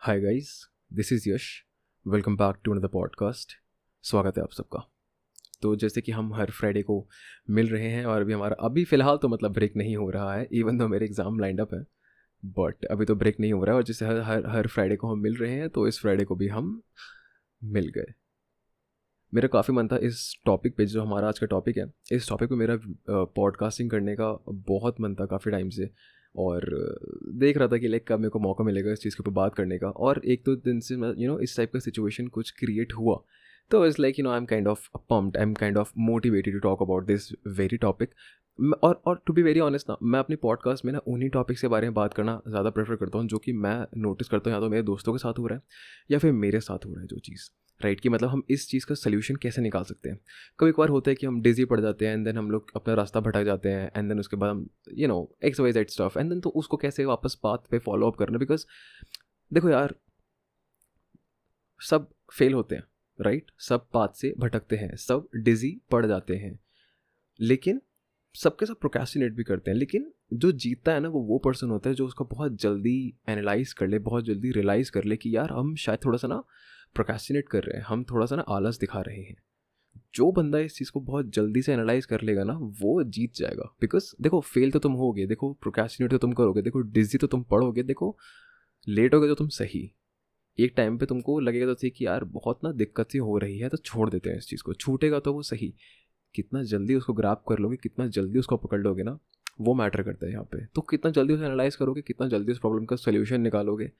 Hi guys this is Yash welcome back to another podcast स्वागत है आप सबका। तो जैसे कि हम हर फ्राइडे को मिल रहे हैं और अभी हमारा अभी फ़िलहाल तो मतलब ब्रेक नहीं हो रहा है इवन तो मेरे एग्ज़ाम लाइंड अप है बट अभी तो ब्रेक नहीं हो रहा है और जैसे हर हर हर फ्राइडे को हम मिल रहे हैं तो इस फ्राइडे को भी हम मिल गए। मेरा काफ़ी मन था इस टॉपिक पे, जो हमारा आज का टॉपिक है, इस टॉपिक पे मेरा पॉडकास्टिंग करने का बहुत मन था काफ़ी टाइम से। और देख रहा था कि लाइक कब मेरे को मौका मिलेगा इस चीज़ के ऊपर बात करने का और एक दो तो दिन से मैं यू नो इस टाइप का सिचुएशन कुछ क्रिएट हुआ। तो is like you know I am kind of pumped I am kind of motivated to talk about this very topic और और टू बी वेरी ऑनेस्ट ना, मैं अपनी पॉडकास्ट में ना उन्हीं टॉपिक्स के बारे में बात करना ज़्यादा प्रेफर करता हूँ जो कि मैं नोटिस करता हूँ या तो मेरे दोस्तों के साथ हो रहा है या फिर मेरे साथ हो रहा है जो चीज़। राइट कि मतलब हम इस चीज़ का सोल्यूशन कैसे निकाल सकते हैं? कभी एक बार होता है कि हम डिजी पड़ जाते हैं एंड देन हम लोग अपना रास्ता भटक जाते हैं एंड देन उसके बाद हम you know X Y Z stuff and then तो उसको कैसे वापस पाथ पे फॉलो अप करना? बिकॉज़ देखो यार, सब फेल होते हैं राइट right? सब पाथ से भटकते हैं, सब डिजी पड़ जाते हैं. लेकिन सबके साथ प्रोकेस्टिनेट भी करते हैं. लेकिन जो जीतता है ना, वो वो पर्सन होता है जो उसका बहुत जल्दी एनालाइज कर ले, बहुत जल्दी रियलाइज़ कर ले कि यार, हम शायद थोड़ा सा ना प्रोकेस्टिनेट कर रहे हैं, हम थोड़ा सा ना आलस दिखा रहे हैं। जो बंदा इस चीज़ को बहुत जल्दी से एनालाइज कर लेगा ना, वो जीत जाएगा। बिकॉज़ देखो फेल तो तुम होगे, देखो प्रोकेस्टिनेट तो तुम करोगे, देखो डिजी तो तुम पढ़ोगे, देखो लेट होगे तो तुम सही। एक टाइम पे तुमको लगेगा तो सही कि यार, बहुत ना दिक्कत सी हो रही है तो छोड़ देते हैं इस चीज़ को। छूटेगा तो वो सही। कितना जल्दी उसको ग्राप कर लोगे, कितना जल्दी उसको पकड़ लोगे ना, वो मैटर करता है यहाँ पे। तो कितना जल्दी उसे एनालाइज करोगे, कितना जल्दी उस प्रॉब्लम का सोल्यूशन निकालोगे।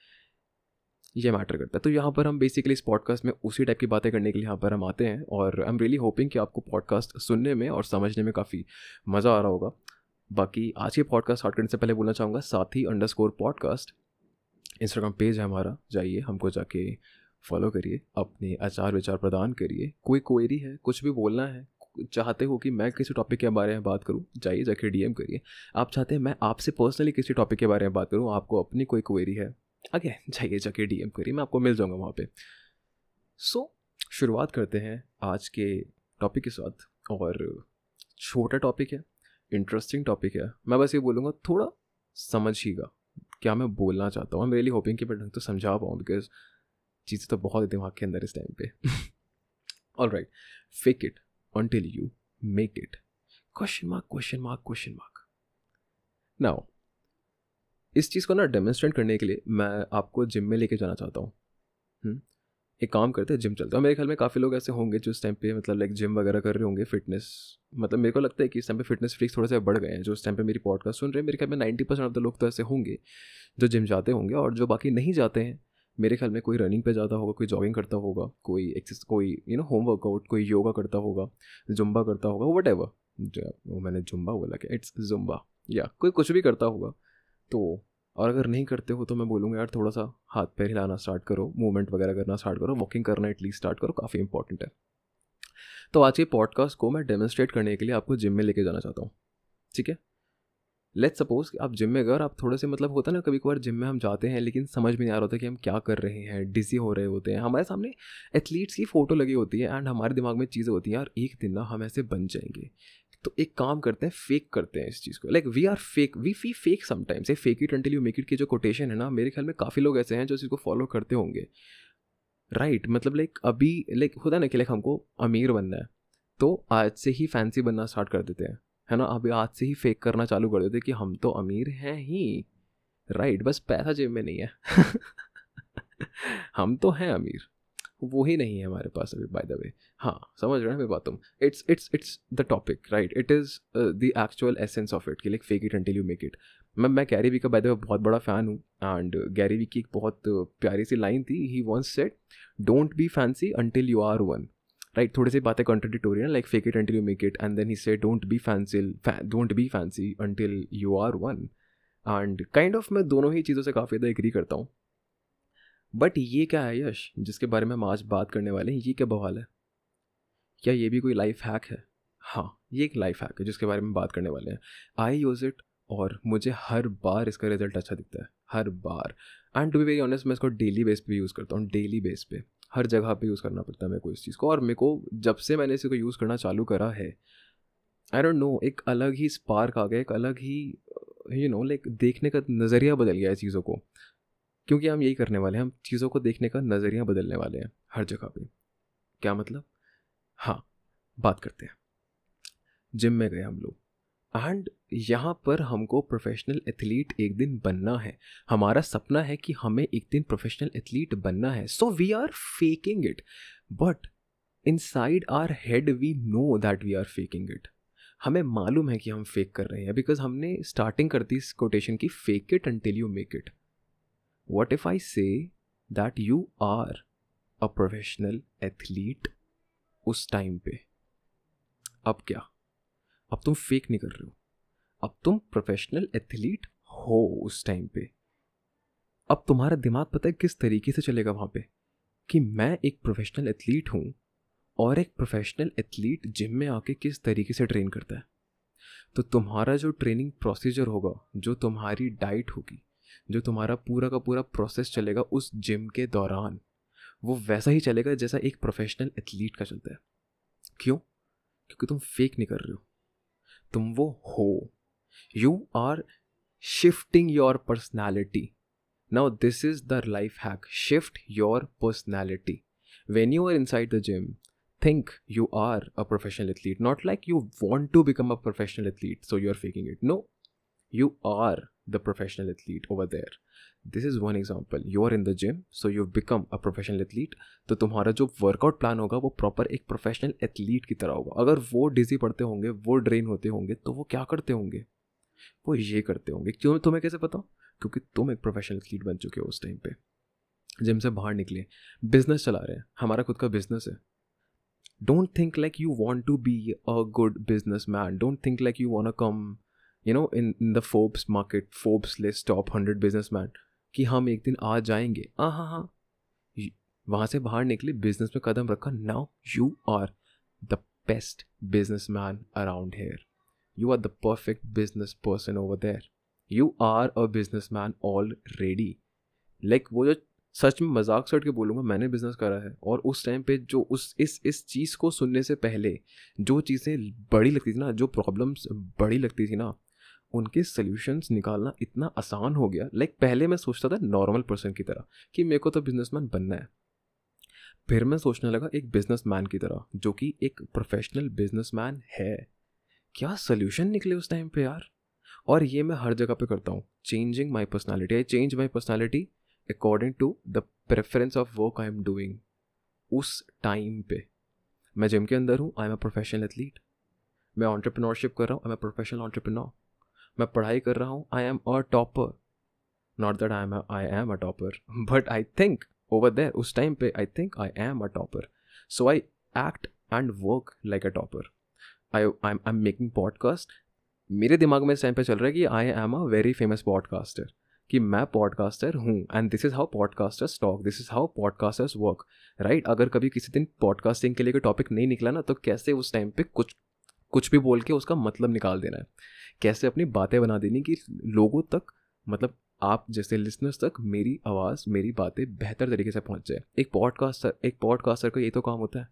ये मैटर करता है। तो यहाँ पर हम बेसिकली इस पॉडकास्ट में उसी टाइप की बातें करने के लिए यहाँ पर हम आते हैं और आई एम रियली होपिंग कि आपको पॉडकास्ट सुनने में और समझने में काफ़ी मज़ा आ रहा होगा। बाकी आज के पॉडकास्ट स्टार्ट करने से पहले बोलना चाहूँगा, Saathi underscore podcast Instagram page है हमारा। जाइए, हमको जाके फॉलो करिए, अपने आचार विचार प्रदान करिए। कोई क्वेरी है, कुछ भी बोलना है, चाहते हो कि मैं किसी टॉपिक के बारे में बात करूँ, जाइए जाके डीएम करिए। आप चाहते हैं मैं आपसे पर्सनली किसी टॉपिक के बारे में बात करूँ, आपको अपनी कोई क्वेरी है आगे जाइए जाके डीएम करिए मैं आपको मिल जाऊँगा वहाँ पर सो शुरुआत करते हैं आज के टॉपिक के साथ और छोटा टॉपिक है इंटरेस्टिंग टॉपिक है मैं बस ये बोलूँगा थोड़ा समझिएगा क्या मैं बोलना चाहता हूँ आई एम रियली होपिंग कि मैं ढंग तो समझा पाऊँ बिकॉज़ चीज़ें तो बहुत दिमाग के अंदर इस टाइम पे all right fake it until you make it. Question mark, question mark, question mark. Now, इस चीज़ को ना डेमोन्स्ट्रेट करने के लिए मैं आपको जिम में लेके जाना चाहता हूँ। हम्म? एक काम करते हैं जिम चलते हैं। मेरे ख्याल में काफ़ी लोग ऐसे होंगे जो इस टाइम पे मतलब लाइक जिम वगैरह कर रहे होंगे फिटनेस मतलब मेरे को लगता है कि इस टाइम पे फिटनेस फ्रीक्स थोड़े से बढ़ गए हैं, जो इस टाइम पे मेरी पॉडकास्ट सुन रहे हैं। मेरे ख्याल में नाइन्टी परसेंट ऑफ़ द लोग तो ऐसे होंगे, जो जिम जाते होंगे और जो बाकी नहीं जाते हैं। मेरे ख्याल में कोई रनिंग पे जाता होगा, कोई जॉगिंग करता होगा, कोई एक्सेस कोई यू नो होम वर्कआउट कोई योगा करता होगा जुम्बा करता होगा वट एवर जो मैंने जुम्बा बोला क्या? इट्स जुम्बा या कोई कुछ भी करता होगा तो और अगर नहीं करते हो तो मैं बोलूँगा, यार थोड़ा सा हाथ पैर हिलाना स्टार्ट करो मूवमेंट वगैरह करना स्टार्ट करो वॉकिंग करना एटलीस्ट स्टार्ट करो, काफ़ी इंपॉर्टेंट है. तो आज के पॉडकास्ट को मैं डेमोस्ट्रेट करने के लिए आपको जिम में लेके जाना चाहता हूँ, ठीक है? लेट सपोज़ आप जिम में अगर आप थोड़े से मतलब होता है ना कभी कभार जिम में हम जाते हैं, लेकिन समझ में नहीं आ रहा होता कि हम क्या कर रहे हैं डिजी हो रहे होते हैं। हमारे सामने एथलीट्स की फ़ोटो लगी होती है एंड हमारे दिमाग में चीज़ें होती हैं, यार, एक दिन ना हम ऐसे बन जाएँगे। तो एक काम करते हैं फेक करते हैं इस चीज़ को। Like we are fake we fee fake sometimes a fake it until you make it की जो कोटेशन है ना मेरे ख्याल में काफ़ी लोग ऐसे हैं जो इसको फॉलो करते होंगे। राइट right, मतलब लाइक अभी लाइक होता ना कि लाइक हमको अमीर बनना है तो आज से ही फैंसी बनना स्टार्ट कर देते हैं। है ना? अभी आज से ही फेक करना चालू कर देते कि हम तो अमीर हैं ही। राइट right, बस पैसा जेब में नहीं है। हम तो हैं अमीर। वो ही नहीं है हमारे पास अभी बाय द वे हाँ समझ रहे हैं मैं बात तुम? It's it's it's the topic right it is the actual essence of it कि like fake it until you make it मैं मैं गैरी वी का बाय द वे बहुत बड़ा फ़ैन हूँ एंड गैरी वी की एक बहुत प्यारी सी लाइन थी. He once said don't be fancy until you are one right थोड़ी सी बातें कॉन्ट्रडिक्टोरी ना like fake it until you make it and then he say don't be fancy don't be fancy until you are one and kind of मैं दोनों ही चीज़ों से काफ़ी ज़्यादा एग्री करता हूँ. बट ये क्या है यश, जिसके बारे में हम आज बात करने वाले हैं, ये क्या बवाल है? क्या ये भी कोई लाइफ हैक है? हाँ ये एक लाइफ हैक है, जिसके बारे में बात करने वाले हैं। आई यूज़ इट और मुझे हर बार इसका रिज़ल्ट अच्छा दिखता है, हर बार। And to be very honest मैं इसको डेली बेस पे यूज़ करता हूँ डेली बेस पे। हर जगह पे यूज़ करना पड़ता है मेरे को इस चीज़ को। और मेरे को जब से मैंने इसको यूज़ करना चालू करा है आई डोंट नो एक अलग ही स्पार्क आ गया, एक अलग ही यू नो लाइक देखने का नज़रिया बदल गया है चीज़ों को। क्योंकि हम यही करने वाले हैं, हम चीज़ों को देखने का नज़रिया बदलने वाले हैं, हर जगह पे। क्या मतलब? हाँ बात करते हैं। जिम में गए हम लोग। एंड यहाँ पर हमको प्रोफेशनल एथलीट एक दिन बनना है। हमारा सपना है कि हमें एक दिन प्रोफेशनल एथलीट बनना है। So we are faking it but inside our head we know that we are faking it हमें मालूम है कि हम फेक कर रहे हैं बिकॉज़ हमने स्टार्टिंग कर दी इस कोटेशन की fake it and until you make it what if I say that you are a professional athlete उस टाइम पे? अब क्या? अब तुम फेक नहीं कर रहे हो। अब तुम प्रोफेशनल एथलीट हो उस टाइम पे। अब तुम्हारा दिमाग पता है किस तरीके से चलेगा वहाँ पे? कि मैं एक प्रोफेशनल एथलीट हूँ और एक प्रोफेशनल एथलीट जिम में आके किस तरीके से ट्रेन करता है। तो तुम्हारा जो ट्रेनिंग प्रोसीजर होगा, जो तुम्हारी डाइट होगी जो तुम्हारा पूरा का पूरा प्रोसेस चलेगा उस जिम के दौरान। वो वैसा ही चलेगा जैसा एक प्रोफेशनल एथलीट का चलता है। क्यों? क्योंकि तुम फेक नहीं कर रहे हो। तुम वो हो। You are shifting your personality now this is the life hack shift your personality when you are inside the gym think you are a professional athlete. Not like you want to become a professional athlete, so you're faking it. No. You are the professional athlete over there. This is one example you are in the gym so you become a professional athlete तो तुम्हारा जो workout plan होगा, वो proper एक professional athlete की तरह होगा। अगर वो डिजी पढ़ते होंगे, वो ड्रेन होते होंगे तो वो क्या करते होंगे? वो ये करते होंगे। क्यों? तुम्हें कैसे पता? क्योंकि तुम एक प्रोफेशनल एथलीट बन चुके हो उस टाइम पे। जिम से बाहर निकले। बिज़नेस चला रहे हैं। हमारा खुद का बिज़नेस है। Don't think like you want to be a good businessman. Don't think like you want to come you know in in the forbes market, forbes list, top 100 businessman कि हम एक दिन आ जाएँगे। हाँ हाँ हाँ। वहाँ से बाहर निकले बिज़नेस में कदम रखा now you are the best businessman around here you are the perfect business person over there you are a businessman already like वो जो सच में मज़ाक सट के बोलूँगा, मैंने बिज़नेस करा है। और उस टाइम पे जो उस, इस इस चीज़ को सुनने से पहले, जो चीज़ें बड़ी लगती थी ना, जो प्रॉब्लम्स बड़ी लगती थी ना उनके सोल्यूशंस निकालना इतना आसान हो गया। लाइक like, पहले मैं सोचता था नॉर्मल पर्सन की तरह कि मेरे को तो बिजनेसमैन बनना है। फिर मैं सोचने लगा एक बिजनेसमैन की तरह जो कि एक प्रोफेशनल बिजनेसमैन है। क्या सोल्यूशन निकले उस टाइम पे यार? और ये मैं हर जगह पे करता हूँ। Changing my personality I change my personality according to the preference of work I am doing उस टाइम पे। मैं जिम के अंदर हूँ I am a professional athlete मैं ऑन्टरप्रिनोरशिप कर रहा हूँ I am a professional entrepreneur मैं पढ़ाई कर रहा हूँ I am a topper not that I am I am a topper but I think over there उस टाइम पे I think I am a topper so I act and work like a topper I I am making podcast मेरे दिमाग में इस time पे चल रहा है कि I am a very famous podcaster कि मैं पॉडकास्टर हूँ and this is how podcasters talk this is how podcasters work right अगर कभी किसी दिन पॉडकास्टिंग के लिए कोई टॉपिक नहीं निकला ना तो कैसे उस टाइम पे कुछ कुछ भी बोल के उसका मतलब निकाल देना है। कैसे अपनी बातें बना देनी कि लोगों तक मतलब आप जैसे लिसनर्स तक मेरी आवाज़, मेरी बातें बेहतर तरीके से पहुँच जाए। एक पॉडकास्टर एक पॉडकास्टर का ये तो काम होता है।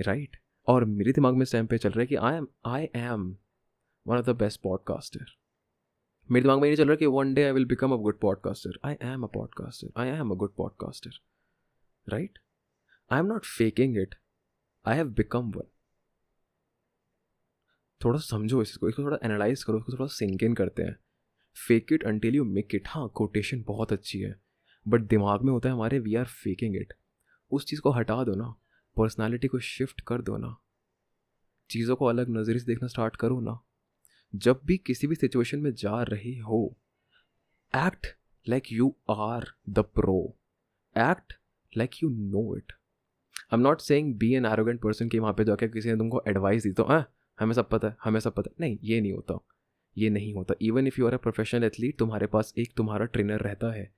Right right? और मेरे दिमाग में इस टाइम पे चल रहा है कि I am I am one of the best podcaster मेरे दिमाग में नहीं चल रहा है कि one day I will become a good podcaster I am a podcaster I am a good podcaster right I am not faking it I have become one थोड़ा सा समझो इसको इसको थोड़ा एनालाइज करो, इसको थोड़ा सिंक इन करते हैं। Fake it until you make it हाँ कोटेशन बहुत अच्छी है बट दिमाग में होता है हमारे वी आर फेकिंग इट उस चीज़ को हटा दो ना पर्सनालिटी को शिफ्ट कर दो ना। चीज़ों को अलग नज़रिए से देखना स्टार्ट करो ना। जब भी किसी भी सिचुएशन में जा रही हो act like you are the pro act like you know it I am not saying be an arrogant person कि वहाँ पे जाकर किसी ने तुमको एडवाइस दी तो हाँ। हमें सब पता है, हमें सब पता है। नहीं, ये नहीं होता। ये नहीं होता। Even if you are a professional athlete तुम्हारे पास एक तुम्हारा ट्रेनर रहता है।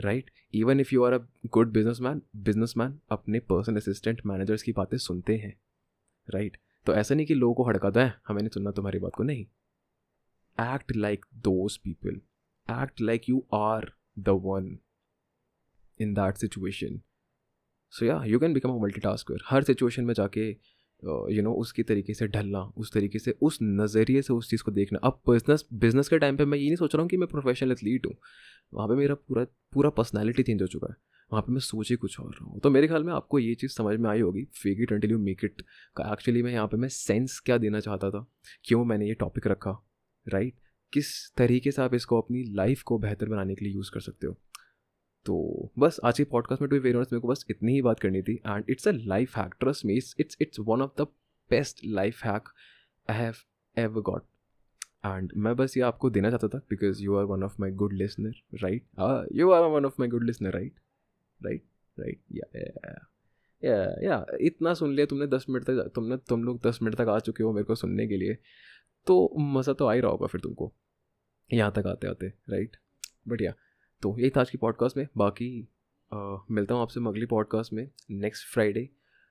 Right even if you are a good businessman businessman अपने पर्सनल असिस्टेंट मैनेजर्स की बातें सुनते हैं। Right right? तो ऐसा नहीं कि लोगों को हड़काता है, हमें नहीं सुनना तुम्हारी बात को। नहीं। Act like those people act like you are the one in that situation so yeah you can become a multi her situation में जाके यू नो उसकी तरीके से ढलना, उस तरीके से, उस नज़रिए से उस चीज़ को देखना। अब बिज़नेस बिज़नेस के टाइम पे मैं ये नहीं सोच रहा हूँ कि मैं प्रोफेशनल एथलीट हूँ। वहाँ पे मेरा पूरा पूरा पर्सनालिटी चेंज हो चुका है। वहाँ पे मैं सोच ही कुछ और रहा हूँ। तो मेरे ख्याल में आपको ये चीज़ समझ में आई होगी fake it until you make it का एक्चुअली मैं यहाँ पे मैं सेंस क्या देना चाहता था? क्यों मैंने ये टॉपिक रखा? राइट किस तरीके से आप इसको अपनी लाइफ को बेहतर बनाने के लिए यूज़ कर सकते हो? तो बस आज की पॉडकास्ट में टू वेरी मेरे को बस इतनी ही बात करनी थी and it's a life hack trust me it's it's one of the best life hack I have ever got and मैं बस ये आपको देना चाहता था because you are one of my good listener right you are one of my good listener right right right yeah yeah yeah इतना सुन लिया तुमने दस मिनट तक, तुमने, तुम लोग दस मिनट तक आ चुके हो मेरे को सुनने के लिए तो मज़ा तो आ ही रहा होगा फिर तुमको यहाँ तक आते आते राइट बढ़िया तो यही था आज की पॉडकास्ट में। बाकी आ, मिलता हूँ आपसे अगली पॉडकास्ट में नेक्स्ट फ्राइडे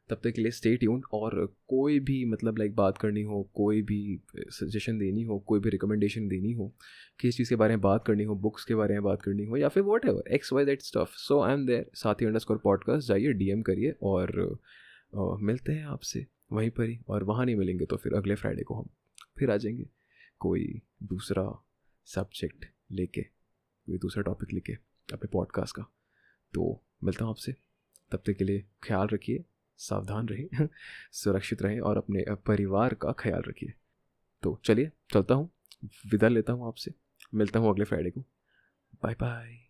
तब तक के लिए स्टे ट्यून और कोई भी मतलब लाइक बात करनी हो कोई भी सजेशन देनी हो कोई भी रिकमेंडेशन देनी हो किस चीज़ के बारे में बात करनी हो बुक्स के बारे में बात करनी हो या फिर whatever X Y that stuff so I am there Saathi underscore podcast जाइए डीएम करिए और आ, मिलते हैं आपसे वहीं पर ही और वहाँ नहीं मिलेंगे तो फिर अगले फ्राइडे को हम फिर आ जाएँगे कोई दूसरा सब्जेक्ट लेके। कोई दूसरा टॉपिक लिखे अपने पॉडकास्ट का। तो मिलता हूँ आपसे। तब तक के लिए ख्याल रखिए, सावधान रहें, सुरक्षित रहें और अपने परिवार का ख्याल रखिए। तो चलिए, चलता हूँ। विदा लेता हूँ आपसे। मिलता हूँ अगले फ्राइडे को। Bye bye